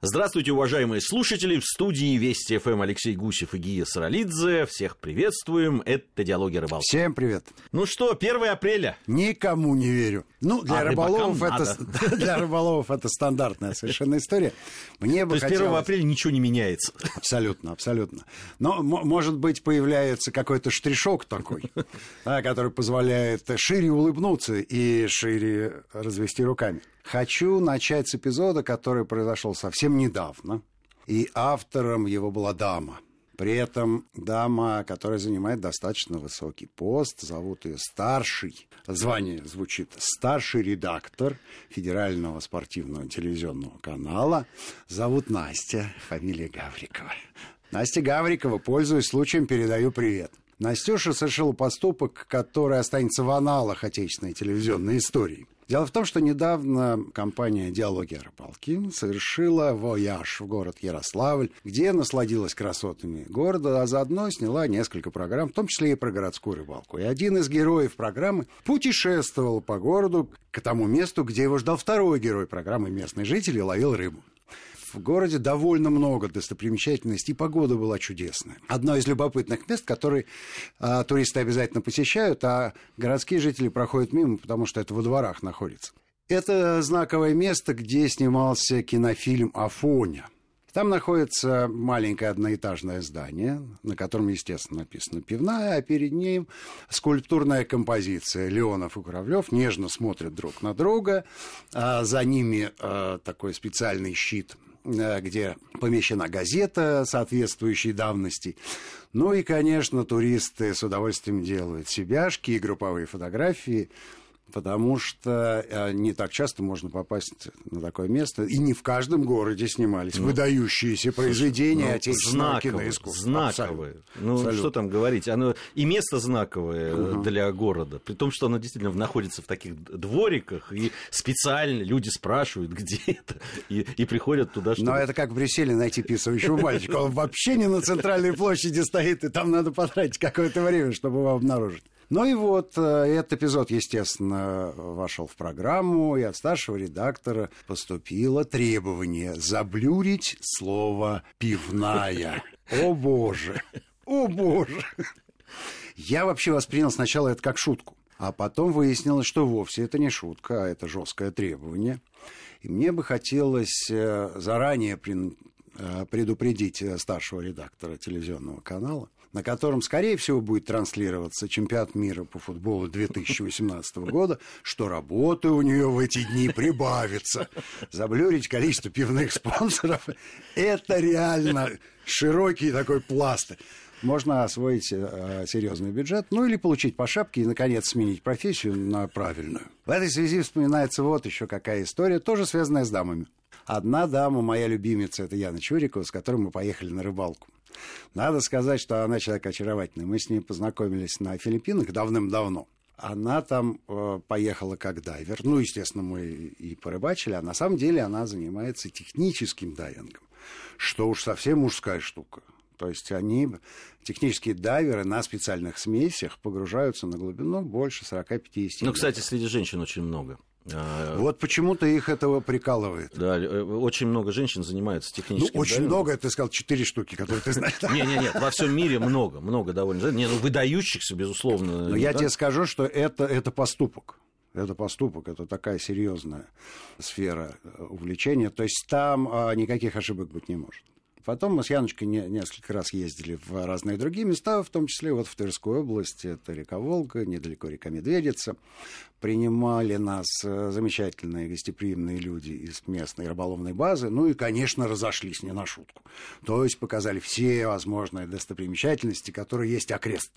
Здравствуйте, уважаемые слушатели. В студии Вести ФМ Алексей Гусев и Гия Саралидзе. Всех приветствуем. Это «Диалоги рыбалки». Всем привет. Ну что, 1 апреля. Никому не верю. Ну, для, А рыболовов, это, для рыболовов это стандартная совершенно история. Мне бы То есть 1 хотелось- апреля ничего не меняется. Абсолютно, абсолютно. Но, может быть, появляется какой-то штришок такой, который позволяет шире улыбнуться и шире развести руками. Хочу начать с эпизода, который произошел совсем недавно. И автором его была дама. При этом дама, которая занимает достаточно высокий пост, зовут ее старший, звание звучит старший редактор федерального спортивного телевизионного канала, зовут Настя, фамилия Гаврикова. Настя Гаврикова, пользуясь случаем, передаю привет. Настюша совершила поступок, который останется в аналах отечественной телевизионной истории. Дело в том, что недавно компания «Диалоги о рыбалке» совершила вояж в город Ярославль, где насладилась красотами города, а заодно сняла несколько программ, в том числе и про городскую рыбалку. И один из героев программы путешествовал по городу к тому месту, где его ждал второй герой программы «Местный житель» и ловил рыбу. В городе довольно много достопримечательностей, и погода была чудесная. Одно из любопытных мест, которые а, туристы обязательно посещают, а городские жители проходят мимо, потому что это во дворах находится. Это знаковое место, где снимался кинофильм «Афоня». Там находится маленькое одноэтажное здание, на котором, естественно, написано «Пивная», а перед ним скульптурная композиция. Леонов и Куравлев нежно смотрят друг на друга, а за ними а, такой специальный щит где помещена газета соответствующей давности. Ну и, конечно, туристы с удовольствием делают себяшки и групповые фотографии, потому что э, не так часто можно попасть на такое место. И не в каждом городе снимались выдающиеся произведения Ну, отечественного знаковые, киноискусства. знаковые. Абсолютно. Ну, Абсолютно. что там говорить. Оно и место знаковое э, для города. При том, что оно действительно находится в таких двориках, и специально люди спрашивают, где это, и, и приходят туда, чтобы... Но это как в Брюсселе найти писающего мальчика. Он вообще не на центральной площади стоит, и там надо потратить какое-то время, чтобы его обнаружить. Ну и вот э, этот эпизод, естественно, вошел в программу, и от старшего редактора поступило требование заблюрить слово «пивная». О боже! О боже! Я вообще воспринял сначала это как шутку. А потом выяснилось, что вовсе это не шутка, а это жесткое требование. И мне бы хотелось э, заранее предупредить э, старшего редактора телевизионного канала, на котором, скорее всего, будет транслироваться чемпионат мира по футболу 2018 года, что работы у нее в эти дни прибавится. Заблюрить количество пивных спонсоров – это реально широкий такой пласт. Можно освоить э, серьезный бюджет, ну или получить по шапке и, наконец, сменить профессию на правильную. В этой связи вспоминается вот еще какая история, тоже связанная с дамами. Одна дама, моя любимица, это Яна Чурикова, с которой мы поехали на рыбалку. Надо сказать, что она человек очаровательный. Мы с ней познакомились на Филиппинах давным-давно. Она там э, поехала как дайвер. Ну, естественно, мы и порыбачили. А на самом деле она занимается техническим дайвингом. Что уж совсем мужская штука. То есть они, технические дайверы на специальных смесях погружаются на глубину больше 40-50 Ну, метров. кстати, среди женщин очень много. А, Вот почему-то их этого прикалывает. Да, э, очень много женщин занимаются Ну, техническим очень дайвингом. много, ты сказал, четыре штуки, которые ты знаешь. Не, не, нет, во всем мире много, много довольно. Не, ну выдающихся, безусловно. Но я тебе скажу, что это, это поступок. Это поступок, это такая серьезная сфера э, увлечения. То есть там а, никаких ошибок быть не может. Потом мы с Яночкой не- несколько раз ездили в разные другие места, в том числе вот в Тверской области, это река Волга, недалеко река Медведица. Принимали нас э, замечательные гостеприимные люди из местной рыболовной базы, ну и, конечно, разошлись не на шутку. То есть показали все возможные достопримечательности, которые есть окрест.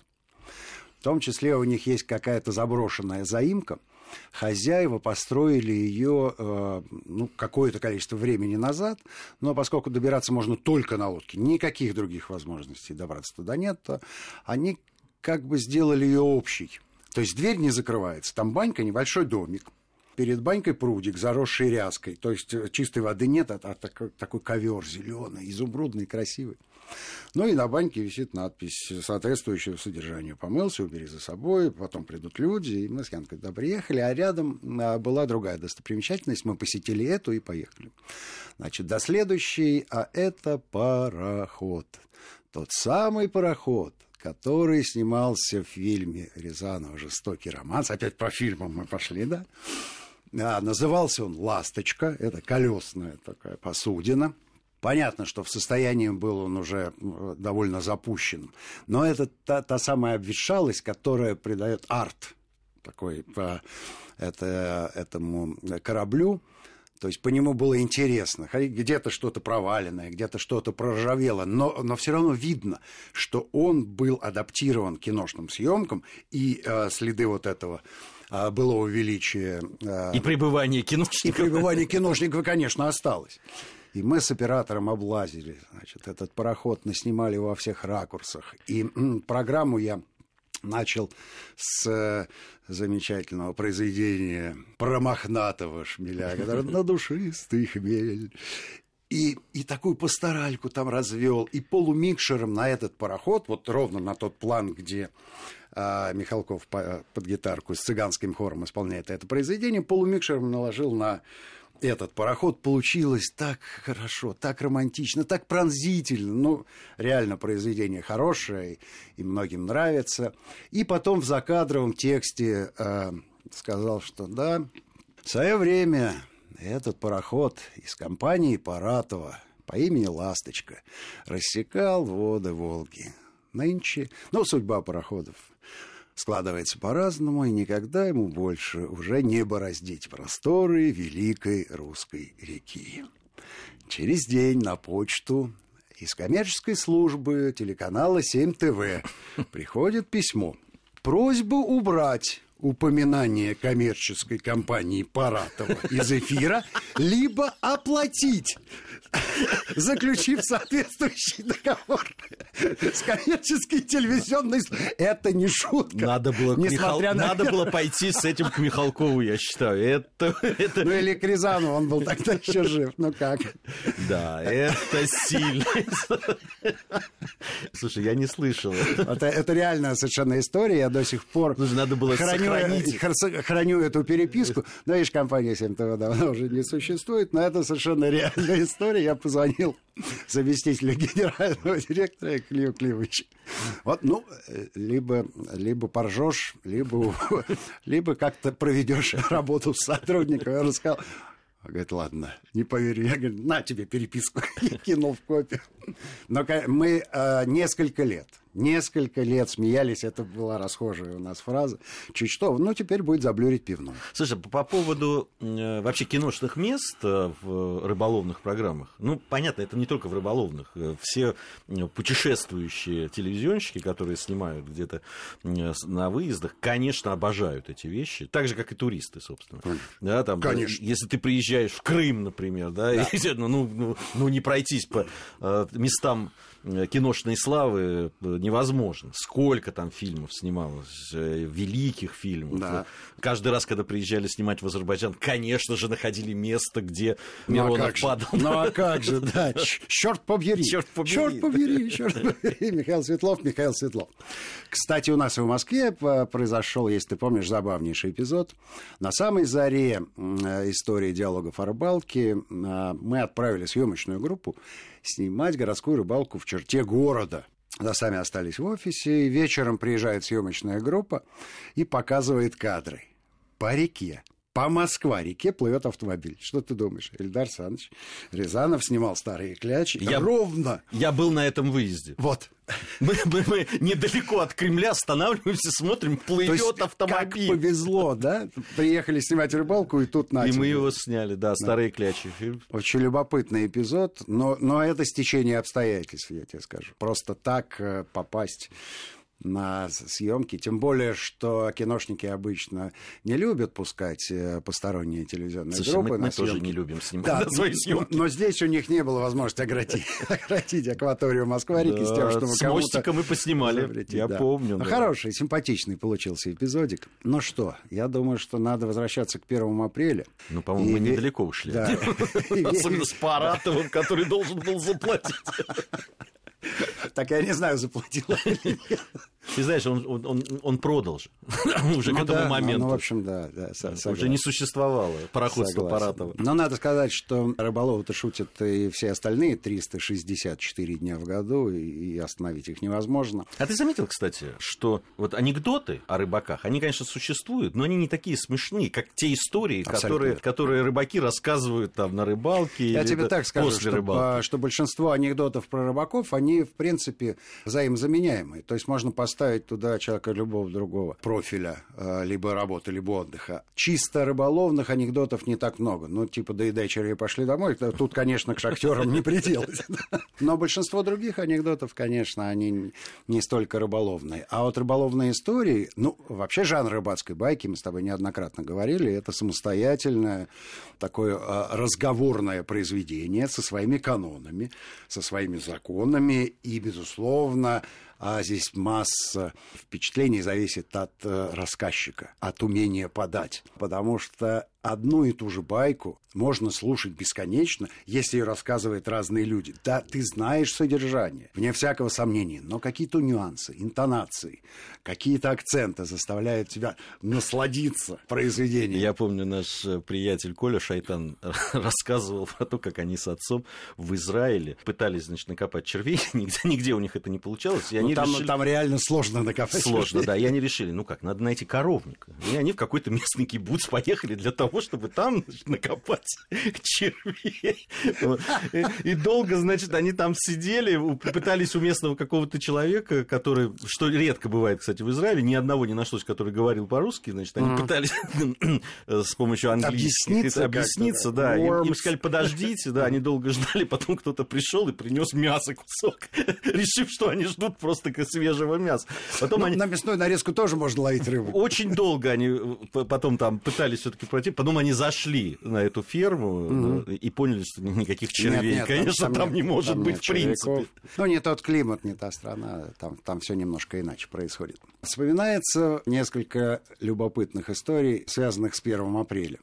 В том числе у них есть какая-то заброшенная заимка. Хозяева построили ее э, ну, какое-то количество времени назад, но поскольку добираться можно только на лодке, никаких других возможностей добраться туда нет, то они как бы сделали ее общей. То есть дверь не закрывается, там банька, небольшой домик. Перед банькой прудик, заросший ряской. То есть э, чистой воды нет, а, а такой, такой ковер зеленый, изумрудный, красивый. Ну и на баньке висит надпись, соответствующая содержанию. Помылся, убери за собой, потом придут люди. И мы с Янкой туда приехали, а рядом а, была другая достопримечательность. Мы посетили эту и поехали. Значит, до следующей, а это пароход. Тот самый пароход, который снимался в фильме Рязанова «Жестокий романс». Опять по фильмам мы пошли, да? Назывался он «Ласточка». Это колесная такая посудина. Понятно, что в состоянии был он уже довольно запущен. Но это та, та самая обветшалость, которая придает арт такой по это, этому кораблю. То есть по нему было интересно. Где-то что-то проваленное, где-то что-то проржавело, но, но все равно видно, что он был адаптирован к киношным съемкам, и э, следы вот этого э, былого величия... Э, и пребывание киношников. И пребывание киношников, конечно, осталось. И мы с оператором облазили, значит, этот пароход наснимали во всех ракурсах. И программу я начал с э, замечательного произведения про мохнатого шмеля, который на душистый хмель. И, и такую пасторальку там развел, и полумикшером на этот пароход, вот ровно на тот план, где а, Михалков по, под гитарку с цыганским хором исполняет это произведение, полумикшером наложил на этот пароход получилось так хорошо, так романтично, так пронзительно. Ну, реально произведение хорошее и многим нравится. И потом в закадровом тексте э, сказал, что да, в свое время этот пароход из компании Паратова по имени «Ласточка» рассекал воды Волги. Нынче, ну, судьба пароходов складывается по-разному, и никогда ему больше уже не бороздить просторы великой русской реки. Через день на почту из коммерческой службы телеканала 7 ТВ приходит письмо. Просьба убрать упоминание коммерческой компании Паратова из эфира, либо оплатить, заключив соответствующий договор с коммерческой телевизионной... Это не шутка. Надо было, Михал... на... Надо было пойти с этим к Михалкову, я считаю. Это, это... Ну или к Рязану, он был тогда еще жив. Ну как? Да, это сильно. Слушай, я не слышал. Это, это реальная совершенно история. Я до сих пор Слушай, надо было храню хранить. храню эту переписку. Да, видишь, компания 7 ТВ давно уже не существует, но это совершенно реальная история. Я позвонил заместителю генерального директора Клию Климовичу. Вот, ну, либо, либо поржешь, либо, либо как-то проведешь работу с сотрудником. Я рассказал, говорит, ладно, не поверю. Я говорю, на тебе переписку. И кинул в копию. Но мы э, несколько лет Несколько лет смеялись, это была расхожая у нас фраза. Чуть что, ну теперь будет заблюрить пивной. Слушай, по поводу э, вообще киношных мест э, в рыболовных программах, ну, понятно, это не только в рыболовных. Э, все путешествующие телевизионщики, которые снимают где-то на выездах, конечно, обожают эти вещи. Так же, как и туристы, собственно. Да, там, конечно. Если ты приезжаешь в Крым, например, да, да. И, ну, ну, ну, не пройтись по местам киношной славы невозможно. Сколько там фильмов снималось, э, великих фильмов. Да. Каждый раз, когда приезжали снимать в Азербайджан, конечно же, находили место, где Миронов ну, а падал. Же? Ну а как же, да. Черт побери. Черт побери. Черт побери, черт побери. Михаил Светлов, Михаил Светлов. Кстати, у нас и в Москве произошел, если ты помнишь, забавнейший эпизод. На самой заре истории диалогов о рыбалке э, мы отправили съемочную группу снимать городскую рыбалку в черте города. Да, сами остались в офисе, и вечером приезжает съемочная группа и показывает кадры по реке. По Москва-реке плывет автомобиль. Что ты думаешь? Эльдар Саныч Рязанов снимал старые клячи. Я, ровно. Я был на этом выезде. Вот. Мы, мы, мы недалеко от Кремля останавливаемся, смотрим, плывет автомобиль. Как повезло, да? Приехали снимать рыбалку, и тут начали. И мы его сняли, да, старые да. клячи. Очень любопытный эпизод, но, но это стечение обстоятельств, я тебе скажу. Просто так э, попасть на съемки. Тем более, что киношники обычно не любят пускать э, посторонние телевизионные Слушай, группы мы, на мы съемки. тоже не любим снимать Да, на свои но- съемки. Но, здесь у них не было возможности оградить, оградить акваторию Москва-реки с тем, Да, чтобы с мостиком мы поснимали, запретить, я да. помню, да. Хороший, симпатичный получился эпизодик. Ну что, я думаю, что надо возвращаться к первому апреля. Ну, по-моему, И мы недалеко ушли. Да. Особенно с Паратовым, который должен был заплатить. Так я не знаю, заплатила или нет. Ты знаешь, он, он, он, он продал же уже Ну к этому да, моменту. Ну, в общем, да, да, со- Уже согласен. не существовало пароходства Согласен. Паратова. Но надо сказать, что рыболовы-то шутят и все остальные 364 дня в году, и, остановить их невозможно. А ты заметил, кстати, что вот анекдоты о рыбаках, они, конечно, существуют, но они не такие смешные, как те истории, Абсолютно которые, которые рыбаки рассказывают там на рыбалке Я тебе так скажу, после что, рыбалки. а, что большинство анекдотов про рыбаков, они, в принципе, взаимозаменяемые. То есть можно поставить туда человека любого другого профиля, а, либо работы, либо отдыха. Чисто рыболовных анекдотов не так много. Ну, типа, доедай червей, пошли домой. Тут, конечно, к шахтерам не приделать. Но большинство других анекдотов, конечно, они не столько рыболовные. А вот рыболовные истории, ну, вообще жанр рыбацкой байки, мы с тобой неоднократно говорили, это самостоятельное такое а, разговорное произведение со своими канонами, со своими законами и, безусловно, а здесь масса впечатлений зависит от э, рассказчика, от умения подать. Потому что одну и ту же байку можно слушать бесконечно, если ее рассказывают разные люди. Да, ты знаешь содержание, вне всякого сомнения, но какие-то нюансы, интонации, какие-то акценты заставляют тебя насладиться произведением. Я помню, наш э, приятель Коля Шайтан рассказывал про то, как они с отцом в Израиле пытались, значит, накопать червей. Нигде, нигде у них это не получалось. И Ну, они там, решили... там реально сложно накопать. Сложно, да. И они решили, ну как, надо найти коровника. И они в какой-то местный кибуц поехали для того, чтобы там значит, накопать червей. И, долго, значит, они там сидели, пытались у местного какого-то человека, который, что редко бывает, кстати, в Израиле, ни одного не нашлось, который говорил по-русски, значит, они пытались с помощью английских Объясниться да. Им, сказали, подождите, да, они долго ждали, потом кто-то пришел и принес мясо кусок, решив, что они ждут просто свежего мяса. Потом Ну, они На мясную нарезку тоже можно ловить рыбу. очень долго они э, потом там пытались все-таки пройти, потом они зашли на эту ферму да, и поняли, что ни- никаких червей, Нет, нет, конечно, там, нет, не может там быть в принципе. червяков. Ну, не тот климат, не та страна, там, там все немножко иначе происходит. Вспоминается несколько любопытных историй, связанных с 1 апреля.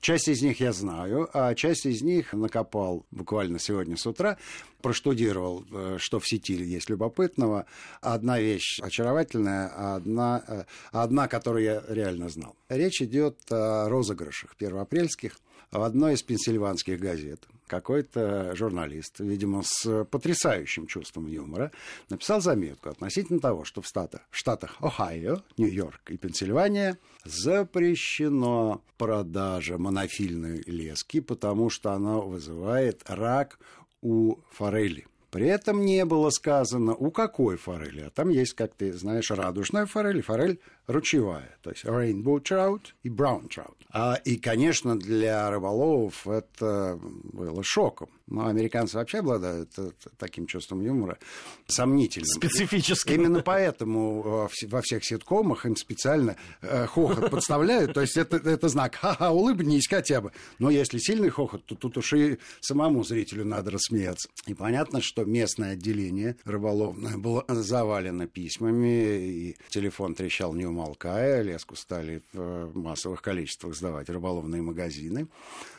Часть из них я знаю, а часть из них накопал буквально сегодня с утра, проштудировал, э, что в сети есть любопытного. Одна вещь очаровательная, а одна, э, одна, которую я реально знал. Речь идет о розыгрышах первоапрельских в одной из пенсильванских газет какой-то журналист, видимо, с потрясающим чувством юмора, написал заметку относительно того, что в штатах, в штатах Ohio, Нью-Йорк и Пенсильвания запрещено продажа монофильной лески, потому что она вызывает рак у форели. При этом не было сказано, у какой форели. А там есть, как ты знаешь, радужная форель форель ручевая. То есть rainbow trout и brown trout. А, и, конечно, для рыболовов это было шоком. Но американцы вообще обладают э, таким чувством юмора сомнительным. Специфическим. Именно поэтому во вс- во всех ситкомах им специально э, хохот подставляют. То есть это, это знак «ха-ха, улыбнись хотя бы». Но если сильный хохот, то тут уж и самому зрителю надо рассмеяться. И понятно, что местное отделение рыболовное было завалено письмами, и телефон трещал не умолкая, леску стали в э, массовых количествах сдавать рыболовные магазины.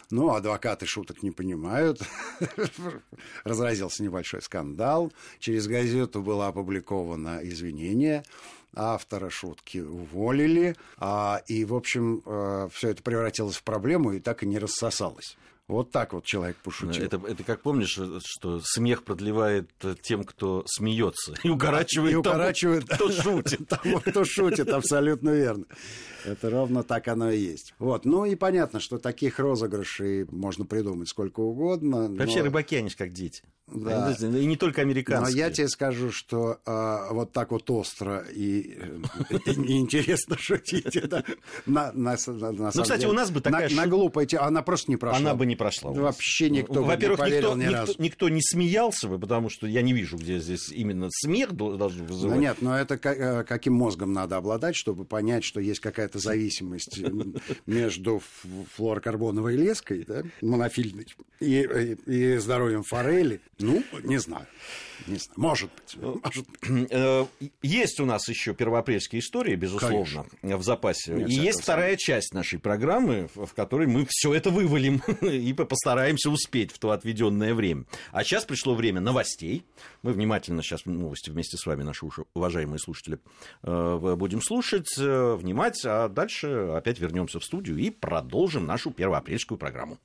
Ну, адвокаты шуток не понимают. Разразился небольшой скандал. Через газету было опубликовано извинение. Автора шутки уволили. А, и, в общем, все это превратилось в проблему и так и не рассосалось. Вот так вот человек пошутил. Это, это как помнишь, что смех продлевает тем, кто смеется, и укорачивает, И укорачивает тому, кто шутит. Тому, кто шутит, абсолютно верно. Это ровно так оно и есть. Вот. Ну и понятно, что таких розыгрышей можно придумать сколько угодно. но- Вообще рыбаки, они же как дети. Да. И не только американские. Но я тебе скажу, что э, вот так вот остро и, э, и интересно шутить. Ну, кстати, у нас бы такая... На, глупой она просто не прошла. Она бы не прошла. Вообще никто Во-первых, не никто, ни никто, разу. никто не смеялся бы, потому что я не вижу, где здесь именно смех должен вызывать. Ну нет, но это э, каким мозгом надо обладать, чтобы понять, что есть какая-то зависимость между флуорокарбоновой леской, монофильной, и здоровьем форели. Ну, не знаю. Не знаю. Может быть. Может быть. Э, есть у нас еще первоапрельские истории, безусловно, Конечно. в запасе. Нет, и есть вторая часть нашей программы, в которой мы все это вывалим и постараемся успеть в то отведенное время. А сейчас пришло время новостей. Мы внимательно сейчас новости вместе с вами, наши уважаемые слушатели, э, будем слушать, э, внимать, а дальше опять вернемся в студию и продолжим нашу первоапрельскую программу.